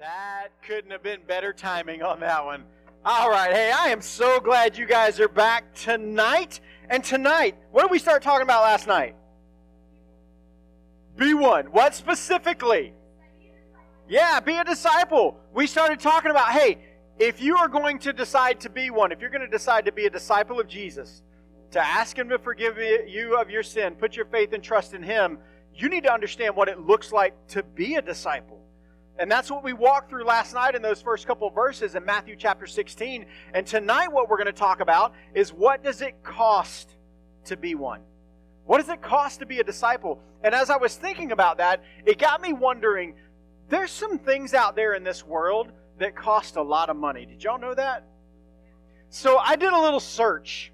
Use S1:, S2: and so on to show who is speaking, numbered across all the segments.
S1: That couldn't have been better timing on that one. All right. Hey, I am so glad you guys are back tonight. And tonight, what did we start talking about last night? Be one. What specifically? Yeah, be a disciple. We started talking about, hey, if you are going to decide to be one, if you're going to decide to be a disciple of Jesus, to ask Him to forgive you of your sin, put your faith and trust in Him, you need to understand what it looks like to be a disciple. And that's what we walked through last night in those first couple verses in Matthew chapter 16. And tonight, what we're going to talk about is what does it cost to be one? What does it cost to be a disciple? And as I was thinking about that, it got me wondering there's some things out there in this world that cost a lot of money. Did y'all know that? So I did a little search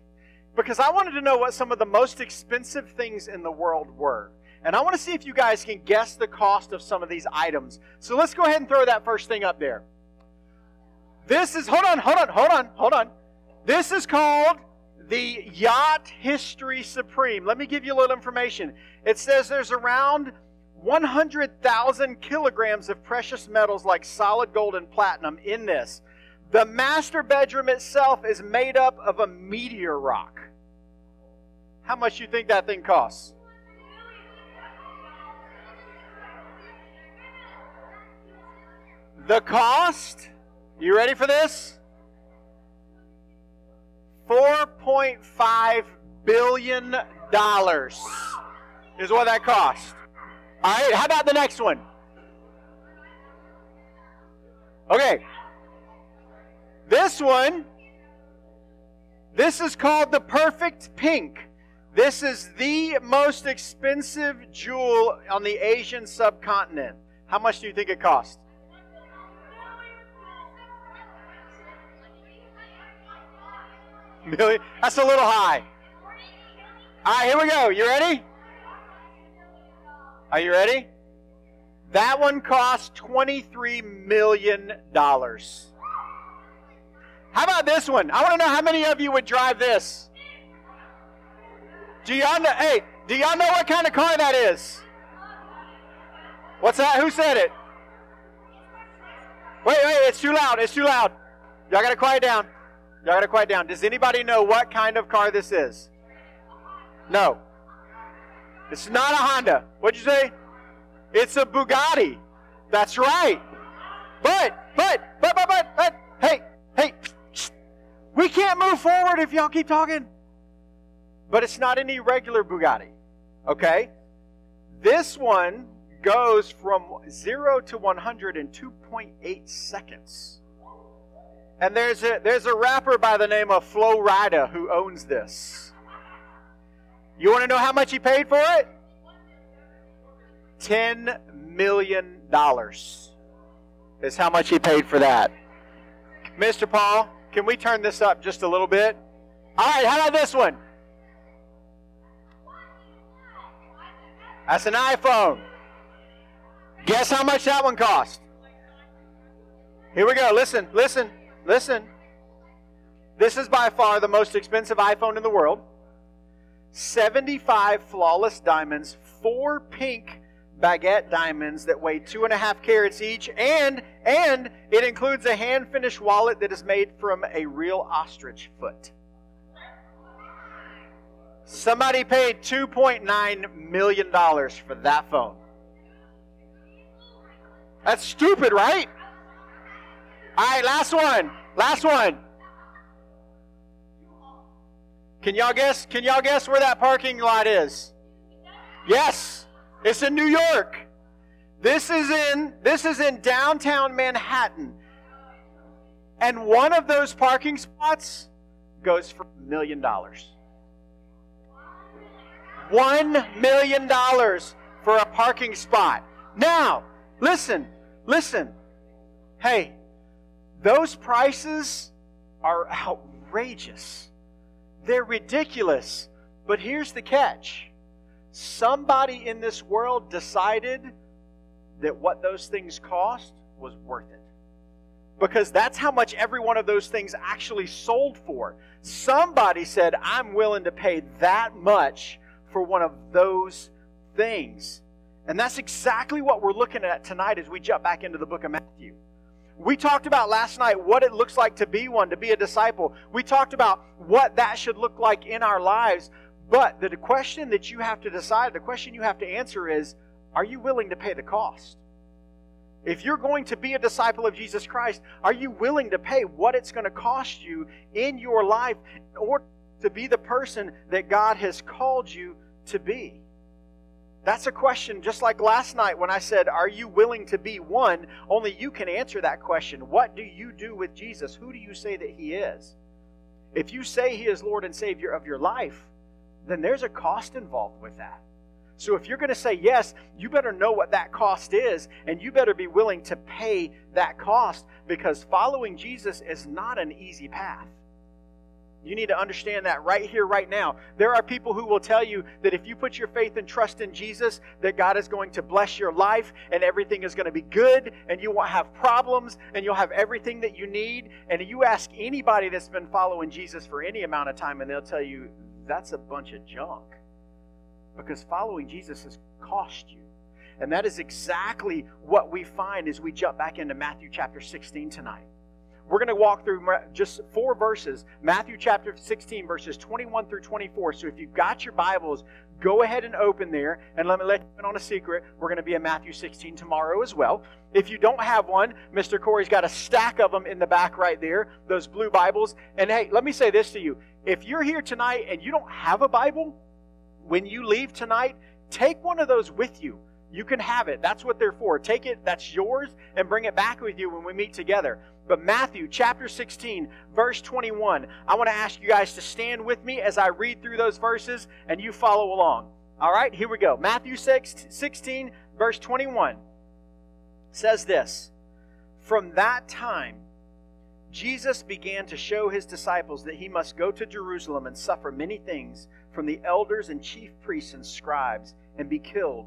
S1: because I wanted to know what some of the most expensive things in the world were. And I want to see if you guys can guess the cost of some of these items. So let's go ahead and throw that first thing up there. This is, hold on, hold on, hold on, hold on. This is called the Yacht History Supreme. Let me give you a little information. It says there's around 100,000 kilograms of precious metals like solid gold and platinum in this. The master bedroom itself is made up of a meteor rock. How much you think that thing costs? The cost, you ready for this? $4.5 billion is what that cost. All right, how about the next one? Okay. This one, this is called the Perfect Pink. This is the most expensive jewel on the Asian subcontinent. How much do you think it cost? That's a little high. All right, here we go. You ready? Are you ready? That one cost $23 million. How about this one? I want to know how many of you would drive this. Do y'all know? Hey, do y'all know what kind of car that is? What's that? Who said it? Wait, wait, it's too loud. It's too loud. Y'all got to quiet down. Y'all got to quiet down. Does anybody know what kind of car this is? No. It's not a Honda. What'd you say? It's a Bugatti. That's right. But, but, but, but, but, but, hey, hey, we can't move forward if y'all keep talking. But it's not any regular Bugatti. Okay? This one goes from 0 to 100 in 2.8 seconds. And there's a, there's a rapper by the name of Flo Rida who owns this. You want to know how much he paid for it? $10 million is how much he paid for that. Mr. Paul, can we turn this up just a little bit? All right, how about this one? That's an iPhone. Guess how much that one cost? Here we go. Listen, listen, listen. This is by far the most expensive iPhone in the world. 75 flawless diamonds, four pink baguette diamonds that weigh two and a half carats each, and and it includes a hand finished wallet that is made from a real ostrich foot. Somebody paid $2.9 million for that phone. That's stupid, right? All right, last one. Last one. Can y'all guess? Can y'all guess where that parking lot is? Yes, it's in New York. This is in this is in downtown Manhattan. And one of those parking spots goes for a million dollars. One million dollars for a parking spot. Now, listen, listen. Hey, those prices are outrageous. They're ridiculous. But here's the catch somebody in this world decided that what those things cost was worth it. Because that's how much every one of those things actually sold for. Somebody said, I'm willing to pay that much for one of those things. And that's exactly what we're looking at tonight as we jump back into the book of Matthew. We talked about last night what it looks like to be one, to be a disciple. We talked about what that should look like in our lives. But the question that you have to decide, the question you have to answer is are you willing to pay the cost? If you're going to be a disciple of Jesus Christ, are you willing to pay what it's going to cost you in your life or to be the person that God has called you to be? That's a question, just like last night when I said, Are you willing to be one? Only you can answer that question. What do you do with Jesus? Who do you say that He is? If you say He is Lord and Savior of your life, then there's a cost involved with that. So if you're going to say yes, you better know what that cost is, and you better be willing to pay that cost because following Jesus is not an easy path. You need to understand that right here, right now. There are people who will tell you that if you put your faith and trust in Jesus, that God is going to bless your life and everything is going to be good and you won't have problems and you'll have everything that you need. And you ask anybody that's been following Jesus for any amount of time and they'll tell you that's a bunch of junk. Because following Jesus has cost you. And that is exactly what we find as we jump back into Matthew chapter 16 tonight. We're going to walk through just four verses Matthew chapter 16, verses 21 through 24. So if you've got your Bibles, go ahead and open there. And let me let you in on a secret. We're going to be in Matthew 16 tomorrow as well. If you don't have one, Mr. Corey's got a stack of them in the back right there, those blue Bibles. And hey, let me say this to you. If you're here tonight and you don't have a Bible, when you leave tonight, take one of those with you. You can have it. That's what they're for. Take it, that's yours, and bring it back with you when we meet together. But Matthew chapter 16, verse 21, I want to ask you guys to stand with me as I read through those verses and you follow along. All right, here we go. Matthew 6, 16, verse 21 says this From that time, Jesus began to show his disciples that he must go to Jerusalem and suffer many things from the elders and chief priests and scribes and be killed,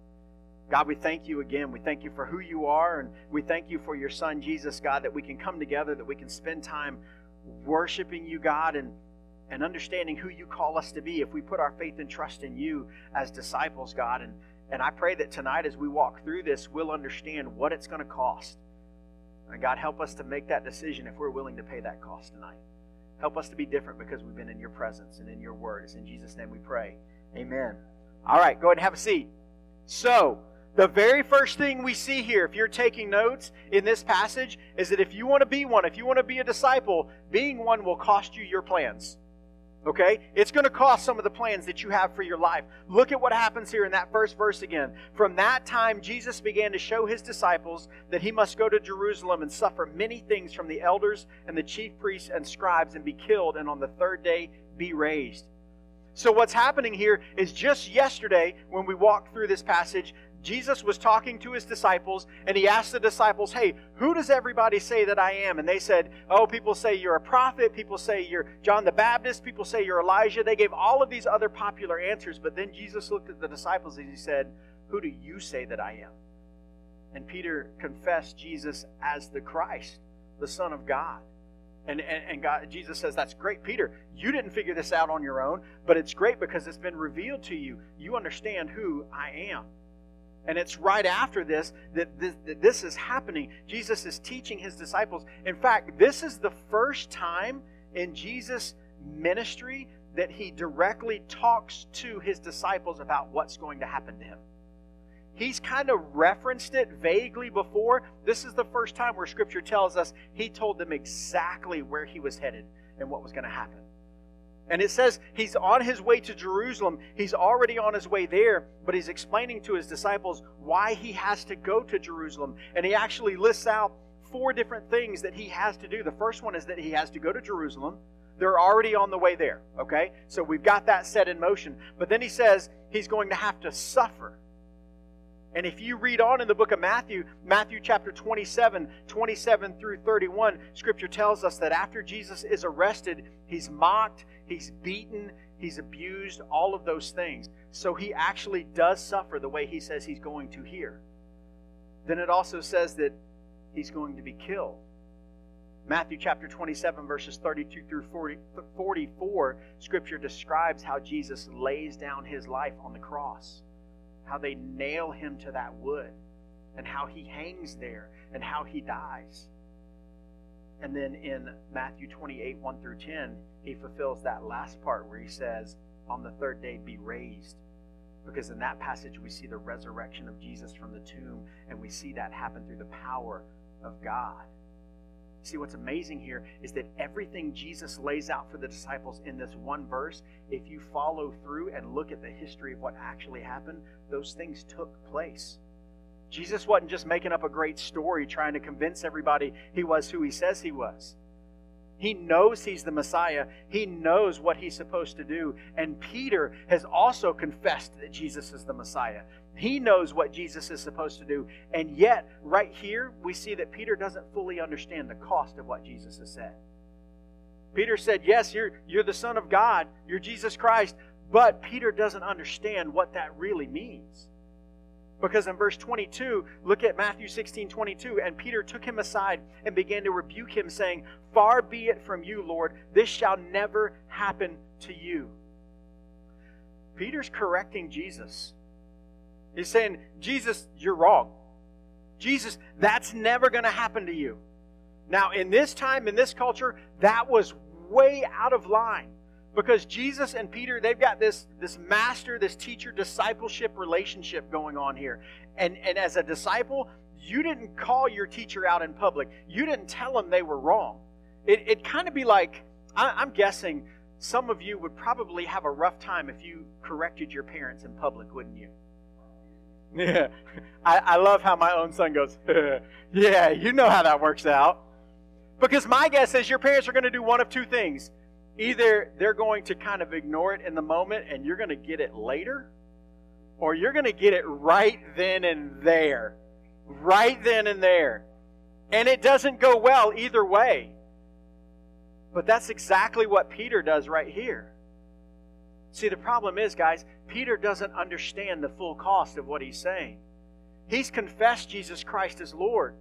S1: God, we thank you again. We thank you for who you are, and we thank you for your Son, Jesus, God, that we can come together, that we can spend time worshiping you, God, and, and understanding who you call us to be if we put our faith and trust in you as disciples, God. And, and I pray that tonight, as we walk through this, we'll understand what it's going to cost. And God, help us to make that decision if we're willing to pay that cost tonight. Help us to be different because we've been in your presence and in your words. In Jesus' name we pray. Amen. All right, go ahead and have a seat. So, the very first thing we see here, if you're taking notes in this passage, is that if you want to be one, if you want to be a disciple, being one will cost you your plans. Okay? It's going to cost some of the plans that you have for your life. Look at what happens here in that first verse again. From that time, Jesus began to show his disciples that he must go to Jerusalem and suffer many things from the elders and the chief priests and scribes and be killed, and on the third day be raised. So, what's happening here is just yesterday, when we walked through this passage, Jesus was talking to his disciples and he asked the disciples, Hey, who does everybody say that I am? And they said, Oh, people say you're a prophet. People say you're John the Baptist. People say you're Elijah. They gave all of these other popular answers. But then Jesus looked at the disciples and he said, Who do you say that I am? And Peter confessed Jesus as the Christ, the Son of God. And, and, and, God, Jesus says, That's great, Peter. You didn't figure this out on your own, but it's great because it's been revealed to you. You understand who I am. And it's right after this that this, that this is happening. Jesus is teaching his disciples. In fact, this is the first time in Jesus' ministry that he directly talks to his disciples about what's going to happen to him. He's kind of referenced it vaguely before. This is the first time where Scripture tells us he told them exactly where he was headed and what was going to happen. And it says he's on his way to Jerusalem. He's already on his way there, but he's explaining to his disciples why he has to go to Jerusalem. And he actually lists out four different things that he has to do. The first one is that he has to go to Jerusalem. They're already on the way there, okay? So we've got that set in motion. But then he says he's going to have to suffer. And if you read on in the book of Matthew, Matthew chapter 27, 27 through 31, scripture tells us that after Jesus is arrested, he's mocked, he's beaten, he's abused, all of those things. So he actually does suffer the way he says he's going to here. Then it also says that he's going to be killed. Matthew chapter 27, verses 32 through 40, 44, scripture describes how Jesus lays down his life on the cross, how they nail him to that wood, and how he hangs there, and how he dies. And then in Matthew 28, 1 through 10, he fulfills that last part where he says, On the third day, be raised. Because in that passage, we see the resurrection of Jesus from the tomb, and we see that happen through the power of God. See, what's amazing here is that everything Jesus lays out for the disciples in this one verse, if you follow through and look at the history of what actually happened, those things took place. Jesus wasn't just making up a great story trying to convince everybody he was who he says he was. He knows he's the Messiah. He knows what he's supposed to do. And Peter has also confessed that Jesus is the Messiah. He knows what Jesus is supposed to do. And yet, right here, we see that Peter doesn't fully understand the cost of what Jesus has said. Peter said, Yes, you're, you're the Son of God, you're Jesus Christ, but Peter doesn't understand what that really means. Because in verse 22, look at Matthew 16 22, and Peter took him aside and began to rebuke him, saying, Far be it from you, Lord, this shall never happen to you. Peter's correcting Jesus. He's saying, Jesus, you're wrong. Jesus, that's never going to happen to you. Now, in this time, in this culture, that was way out of line because Jesus and Peter, they've got this, this master, this teacher discipleship relationship going on here. And, and as a disciple, you didn't call your teacher out in public, you didn't tell them they were wrong. It, it'd kind of be like, I, I'm guessing some of you would probably have a rough time if you corrected your parents in public, wouldn't you? Yeah. I, I love how my own son goes, Yeah, you know how that works out. Because my guess is your parents are going to do one of two things. Either they're going to kind of ignore it in the moment and you're going to get it later, or you're going to get it right then and there. Right then and there. And it doesn't go well either way. But that's exactly what Peter does right here. See, the problem is, guys, Peter doesn't understand the full cost of what he's saying. He's confessed Jesus Christ as Lord.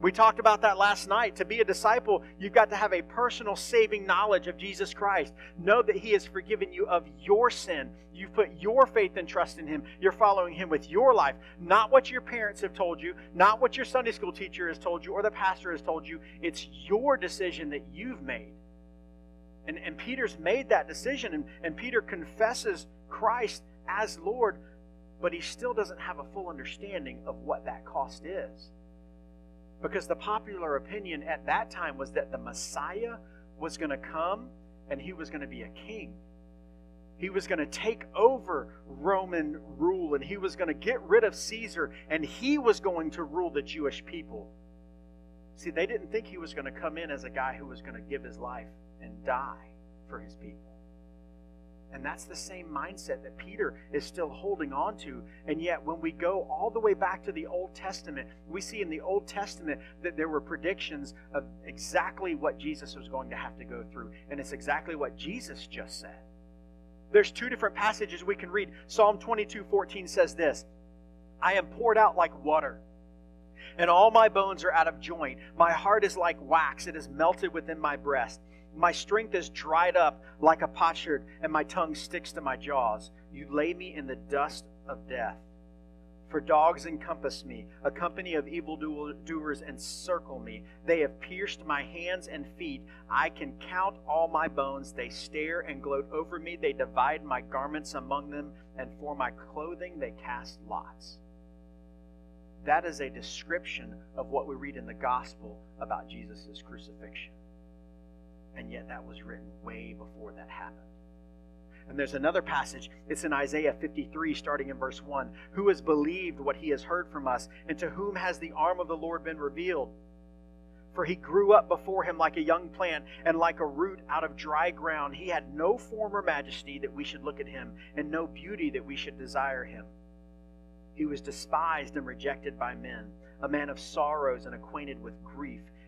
S1: We talked about that last night. To be a disciple, you've got to have a personal saving knowledge of Jesus Christ. Know that He has forgiven you of your sin. You've put your faith and trust in Him. You're following Him with your life, not what your parents have told you, not what your Sunday school teacher has told you or the pastor has told you. It's your decision that you've made. And, and Peter's made that decision, and, and Peter confesses Christ as Lord, but he still doesn't have a full understanding of what that cost is. Because the popular opinion at that time was that the Messiah was going to come and he was going to be a king. He was going to take over Roman rule and he was going to get rid of Caesar and he was going to rule the Jewish people. See, they didn't think he was going to come in as a guy who was going to give his life and die for his people. And that's the same mindset that Peter is still holding on to. And yet, when we go all the way back to the Old Testament, we see in the Old Testament that there were predictions of exactly what Jesus was going to have to go through. And it's exactly what Jesus just said. There's two different passages we can read. Psalm 22 14 says this I am poured out like water and all my bones are out of joint. My heart is like wax, it is melted within my breast. My strength is dried up like a potsherd, and my tongue sticks to my jaws. You lay me in the dust of death. For dogs encompass me, a company of evildoers encircle me. They have pierced my hands and feet. I can count all my bones. They stare and gloat over me. They divide my garments among them, and for my clothing they cast lots. That is a description of what we read in the gospel about Jesus' crucifixion. Yet that was written way before that happened. And there's another passage, it's in Isaiah 53, starting in verse 1. Who has believed what he has heard from us, and to whom has the arm of the Lord been revealed? For he grew up before him like a young plant, and like a root out of dry ground. He had no form or majesty that we should look at him, and no beauty that we should desire him. He was despised and rejected by men, a man of sorrows and acquainted with grief.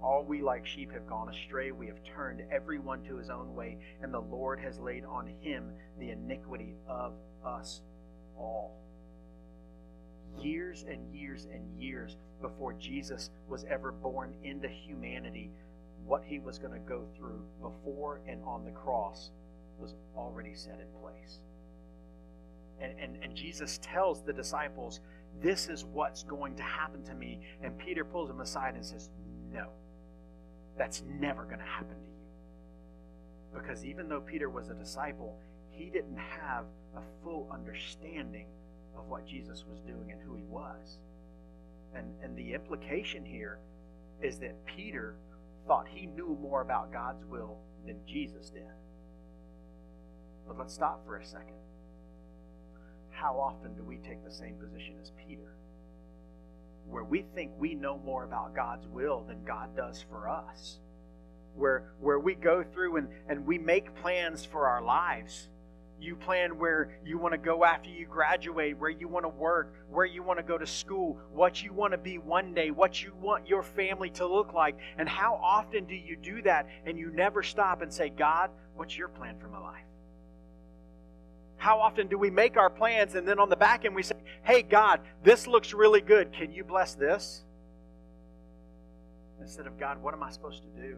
S1: All we like sheep have gone astray. We have turned every one to his own way, and the Lord has laid on him the iniquity of us all. Years and years and years before Jesus was ever born into humanity, what he was going to go through before and on the cross was already set in place. And, and, and Jesus tells the disciples, This is what's going to happen to me. And Peter pulls him aside and says, No, that's never going to happen to you. Because even though Peter was a disciple, he didn't have a full understanding of what Jesus was doing and who he was. And, and the implication here is that Peter thought he knew more about God's will than Jesus did. But let's stop for a second. How often do we take the same position as Peter? Where we think we know more about God's will than God does for us. Where, where we go through and, and we make plans for our lives you plan where you want to go after you graduate, where you want to work, where you want to go to school, what you want to be one day, what you want your family to look like. And how often do you do that and you never stop and say, God, what's your plan for my life? How often do we make our plans and then on the back end we say, hey, God, this looks really good. Can you bless this? Instead of, God, what am I supposed to do?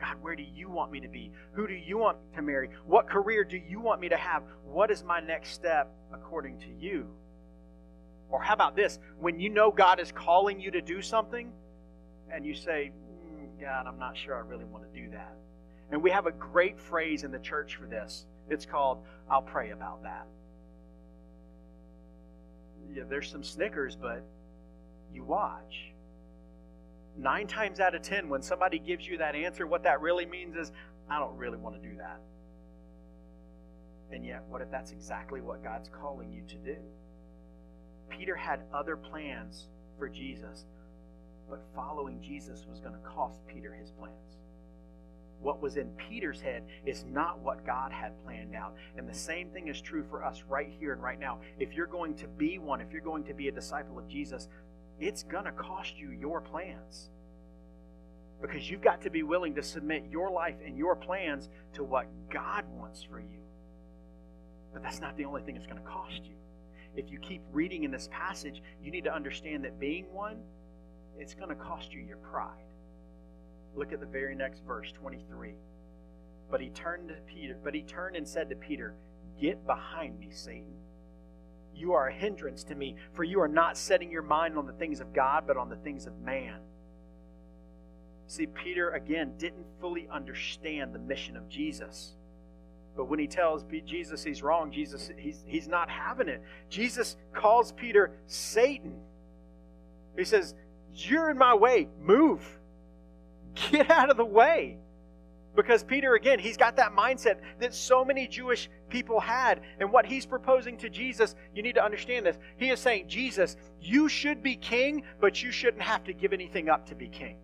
S1: God, where do you want me to be? Who do you want to marry? What career do you want me to have? What is my next step according to you? Or how about this? When you know God is calling you to do something and you say, mm, God, I'm not sure I really want to do that. And we have a great phrase in the church for this. It's called, I'll pray about that. Yeah, there's some snickers, but you watch nine times out of ten, when somebody gives you that answer, what that really means is, I don't really want to do that. And yet, what if that's exactly what God's calling you to do? Peter had other plans for Jesus, but following Jesus was going to cost Peter his plans. What was in Peter's head is not what God had planned out. And the same thing is true for us right here and right now. If you're going to be one, if you're going to be a disciple of Jesus, it's going to cost you your plans. Because you've got to be willing to submit your life and your plans to what God wants for you. But that's not the only thing it's going to cost you. If you keep reading in this passage, you need to understand that being one, it's going to cost you your pride. Look at the very next verse, 23. But he turned to Peter, but he turned and said to Peter, Get behind me, Satan. You are a hindrance to me, for you are not setting your mind on the things of God, but on the things of man. See, Peter, again, didn't fully understand the mission of Jesus. But when he tells Jesus he's wrong, Jesus he's, he's not having it. Jesus calls Peter Satan. He says, You're in my way. Move. Get out of the way. Because Peter, again, he's got that mindset that so many Jewish people had. And what he's proposing to Jesus, you need to understand this. He is saying, Jesus, you should be king, but you shouldn't have to give anything up to be king.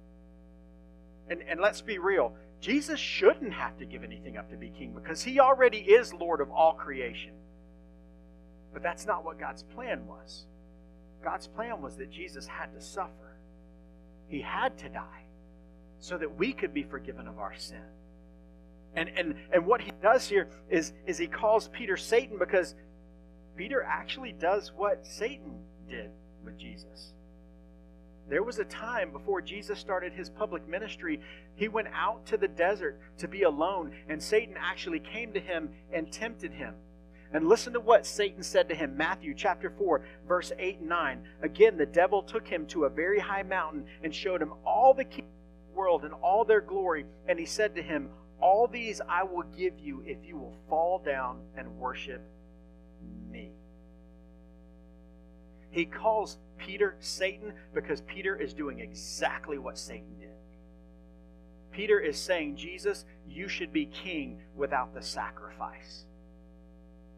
S1: And, and let's be real Jesus shouldn't have to give anything up to be king because he already is Lord of all creation. But that's not what God's plan was. God's plan was that Jesus had to suffer, he had to die so that we could be forgiven of our sin. And, and, and what he does here is, is he calls Peter Satan because Peter actually does what Satan did with Jesus. There was a time before Jesus started his public ministry, he went out to the desert to be alone, and Satan actually came to him and tempted him. And listen to what Satan said to him Matthew chapter 4, verse 8 and 9. Again, the devil took him to a very high mountain and showed him all the kingdoms world in all their glory. And he said to him, All these I will give you if you will fall down and worship me. He calls Peter Satan because Peter is doing exactly what Satan did. Peter is saying, Jesus, you should be king without the sacrifice.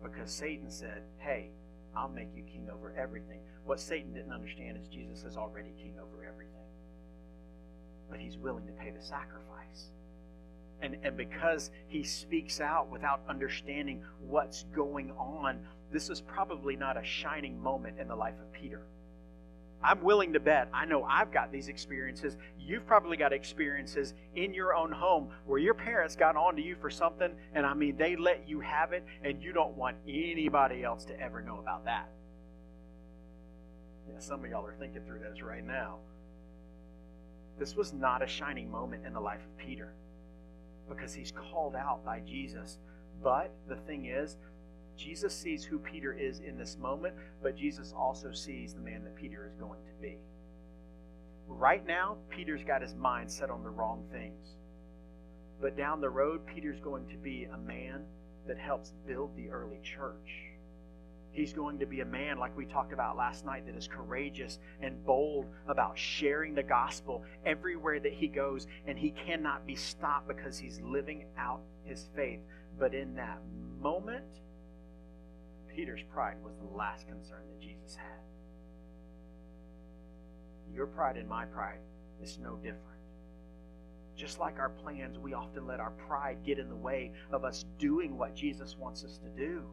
S1: Because Satan said, hey, I'll make you king over everything. What Satan didn't understand is Jesus is already king over everything. But he's willing to pay the sacrifice. And, and because he speaks out without understanding what's going on, this is probably not a shining moment in the life of Peter. I'm willing to bet, I know I've got these experiences. You've probably got experiences in your own home where your parents got on to you for something, and I mean, they let you have it, and you don't want anybody else to ever know about that. Yeah, some of y'all are thinking through this right now. This was not a shining moment in the life of Peter because he's called out by Jesus. But the thing is, Jesus sees who Peter is in this moment, but Jesus also sees the man that Peter is going to be. Right now, Peter's got his mind set on the wrong things. But down the road, Peter's going to be a man that helps build the early church. He's going to be a man, like we talked about last night, that is courageous and bold about sharing the gospel everywhere that he goes, and he cannot be stopped because he's living out his faith. But in that moment, Peter's pride was the last concern that Jesus had. Your pride and my pride is no different. Just like our plans, we often let our pride get in the way of us doing what Jesus wants us to do.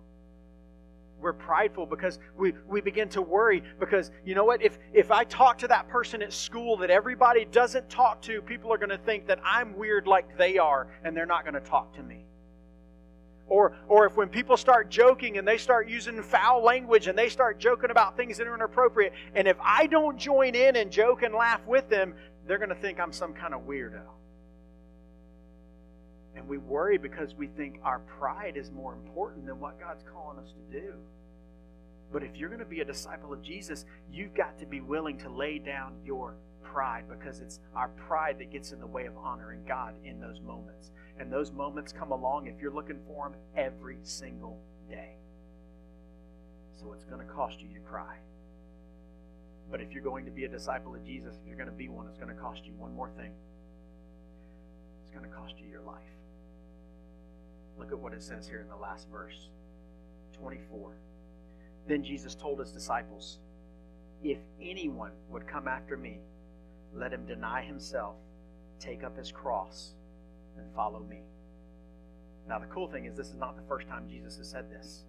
S1: We're prideful because we, we begin to worry because you know what? If if I talk to that person at school that everybody doesn't talk to, people are going to think that I'm weird like they are, and they're not going to talk to me. Or, or if when people start joking and they start using foul language and they start joking about things that are inappropriate, and if I don't join in and joke and laugh with them, they're going to think I'm some kind of weirdo. And we worry because we think our pride is more important than what God's calling us to do. But if you're going to be a disciple of Jesus, you've got to be willing to lay down your pride because it's our pride that gets in the way of honoring God in those moments. And those moments come along if you're looking for them every single day. So it's going to cost you to cry. But if you're going to be a disciple of Jesus, if you're going to be one, it's going to cost you one more thing. It's going to cost you your life. Look at what it says here in the last verse 24. Then Jesus told his disciples, If anyone would come after me, let him deny himself, take up his cross, and follow me. Now the cool thing is this is not the first time Jesus has said this.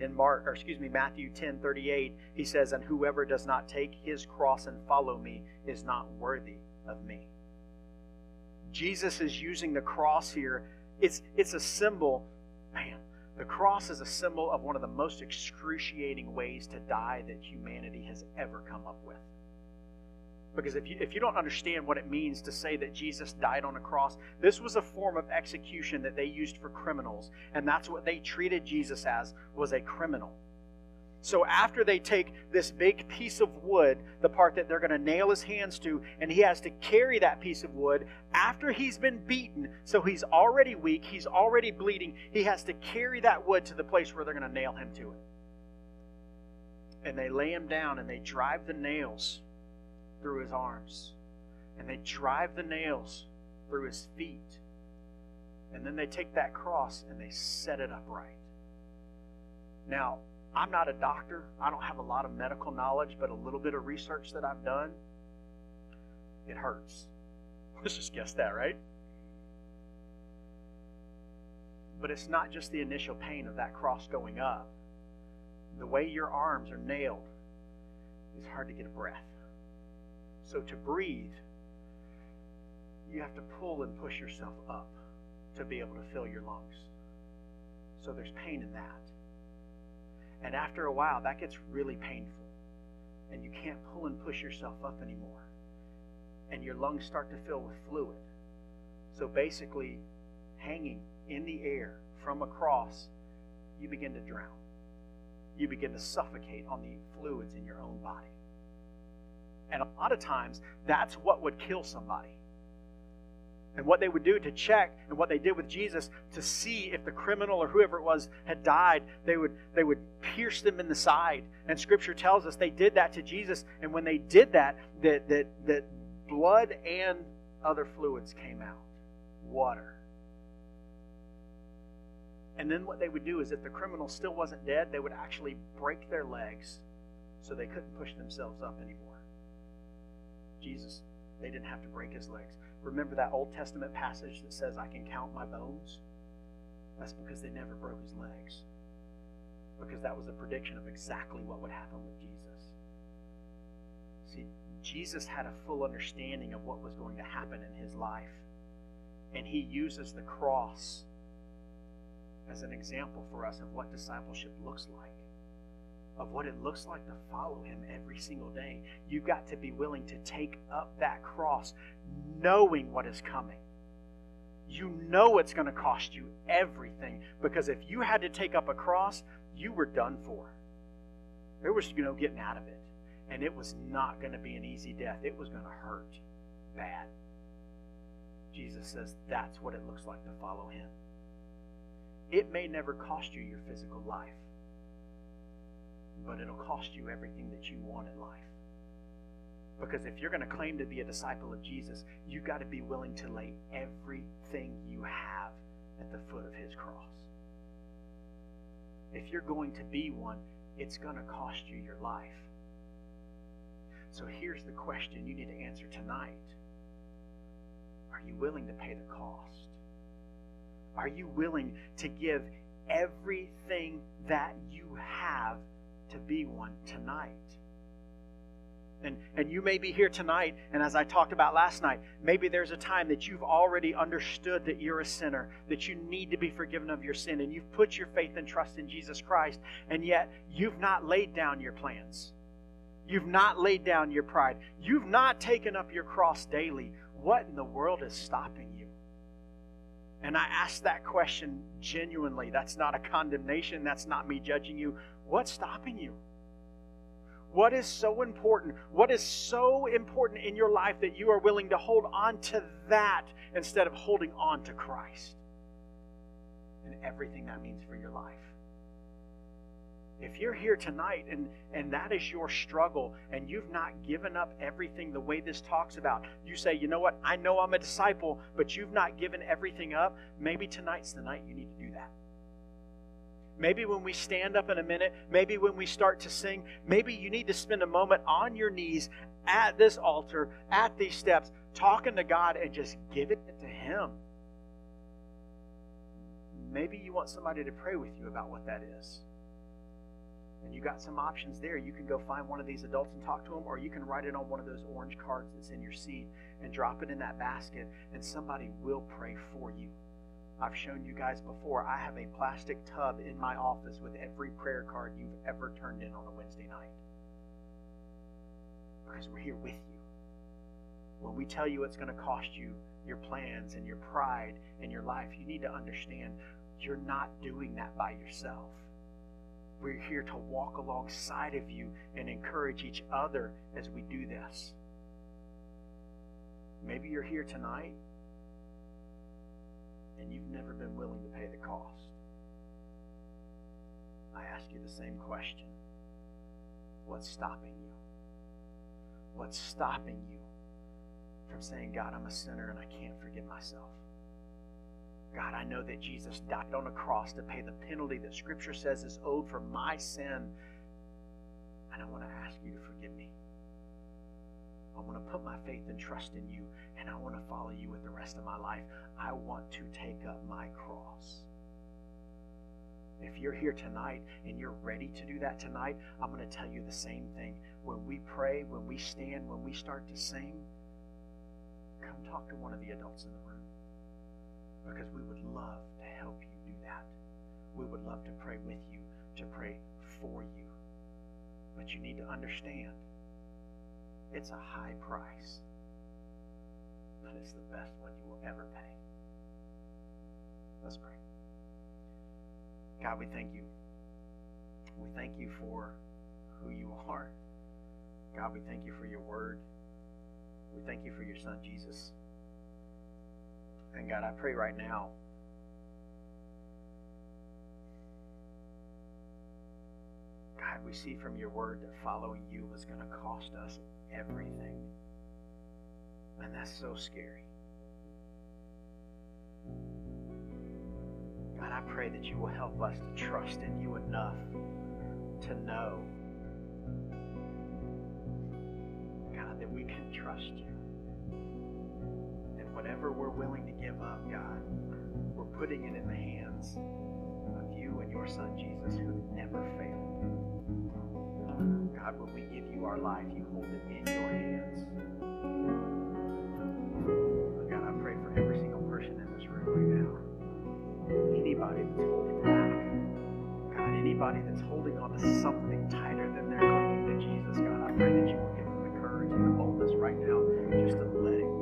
S1: In Mark, or excuse me, Matthew 10 38, he says, And whoever does not take his cross and follow me is not worthy of me. Jesus is using the cross here. It's it's a symbol, man. The cross is a symbol of one of the most excruciating ways to die that humanity has ever come up with. Because if you, if you don't understand what it means to say that Jesus died on a cross, this was a form of execution that they used for criminals. And that's what they treated Jesus as, was a criminal. So after they take this big piece of wood, the part that they're going to nail his hands to, and he has to carry that piece of wood after he's been beaten, so he's already weak, he's already bleeding, he has to carry that wood to the place where they're going to nail him to it. And they lay him down and they drive the nails through his arms. And they drive the nails through his feet. And then they take that cross and they set it upright. Now, I'm not a doctor. I don't have a lot of medical knowledge, but a little bit of research that I've done, it hurts. Let's just guess that, right? But it's not just the initial pain of that cross going up. The way your arms are nailed, it's hard to get a breath. So to breathe, you have to pull and push yourself up to be able to fill your lungs. So there's pain in that. And after a while, that gets really painful. And you can't pull and push yourself up anymore. And your lungs start to fill with fluid. So basically, hanging in the air from a cross, you begin to drown. You begin to suffocate on the fluids in your own body. And a lot of times, that's what would kill somebody. And what they would do to check, and what they did with Jesus to see if the criminal or whoever it was had died, they would they would pierce them in the side. And Scripture tells us they did that to Jesus. And when they did that, that that that blood and other fluids came out, water. And then what they would do is, if the criminal still wasn't dead, they would actually break their legs so they couldn't push themselves up anymore. Jesus, they didn't have to break his legs. Remember that Old Testament passage that says, I can count my bones? That's because they never broke his legs. Because that was a prediction of exactly what would happen with Jesus. See, Jesus had a full understanding of what was going to happen in his life. And he uses the cross as an example for us of what discipleship looks like of what it looks like to follow him every single day. You've got to be willing to take up that cross knowing what is coming. You know it's going to cost you everything because if you had to take up a cross, you were done for. There was no getting out of it. And it was not going to be an easy death. It was going to hurt bad. Jesus says that's what it looks like to follow him. It may never cost you your physical life but it'll cost you everything that you want in life. Because if you're going to claim to be a disciple of Jesus, you've got to be willing to lay everything you have at the foot of his cross. If you're going to be one, it's going to cost you your life. So here's the question you need to answer tonight Are you willing to pay the cost? Are you willing to give everything that you have to be one tonight. And, and you may be here tonight, and as I talked about last night, maybe there's a time that you've already understood that you're a sinner, that you need to be forgiven of your sin, and you've put your faith and trust in Jesus Christ, and yet you've not laid down your plans. You've not laid down your pride. You've not taken up your cross daily. What in the world is stopping you? And I ask that question genuinely. That's not a condemnation. That's not me judging you. What's stopping you? What is so important? What is so important in your life that you are willing to hold on to that instead of holding on to Christ and everything that means for your life? If you're here tonight and, and that is your struggle and you've not given up everything the way this talks about, you say, you know what, I know I'm a disciple, but you've not given everything up, maybe tonight's the night you need to. Maybe when we stand up in a minute, maybe when we start to sing, maybe you need to spend a moment on your knees at this altar, at these steps, talking to God and just give it to Him. Maybe you want somebody to pray with you about what that is. And you got some options there. You can go find one of these adults and talk to them, or you can write it on one of those orange cards that's in your seat and drop it in that basket, and somebody will pray for you. I've shown you guys before, I have a plastic tub in my office with every prayer card you've ever turned in on a Wednesday night. Because we're here with you. When we tell you it's going to cost you your plans and your pride and your life, you need to understand you're not doing that by yourself. We're here to walk alongside of you and encourage each other as we do this. Maybe you're here tonight and you've never been willing to pay the cost. I ask you the same question What's stopping you? What's stopping you from saying, God, I'm a sinner and I can't forgive myself? God, I know that Jesus died on a cross to pay the penalty that Scripture says is owed for my sin. And I want to ask you to forgive me. I want to put my faith and trust in you, and I want to follow you with the rest of my life. I want to take up my cross. If you're here tonight and you're ready to do that tonight, I'm going to tell you the same thing. When we pray, when we stand, when we start to sing, come talk to one of the adults in the room because we would love to help you do that. We would love to pray with you, to pray for you. But you need to understand it's a high price, but it's the best one you will ever pay. Let's pray. God, we thank you. We thank you for who you are. God, we thank you for your word. We thank you for your son, Jesus. And God, I pray right now. God, we see from your word that following you was going to cost us everything. And that's so scary. God, I pray that you will help us to trust in you enough to know, God, that we can trust you. That whatever we're willing to give up, God, we're putting it in the hands of you and your Son, Jesus, who never failed. God, when we give you our life, you hold it in your hands. God, I pray for every single person in this room right now. Anybody that's holding back. God, anybody that's holding on to something tighter than they're clinging to Jesus, God, I pray that you will give them the courage and the boldness right now just to let it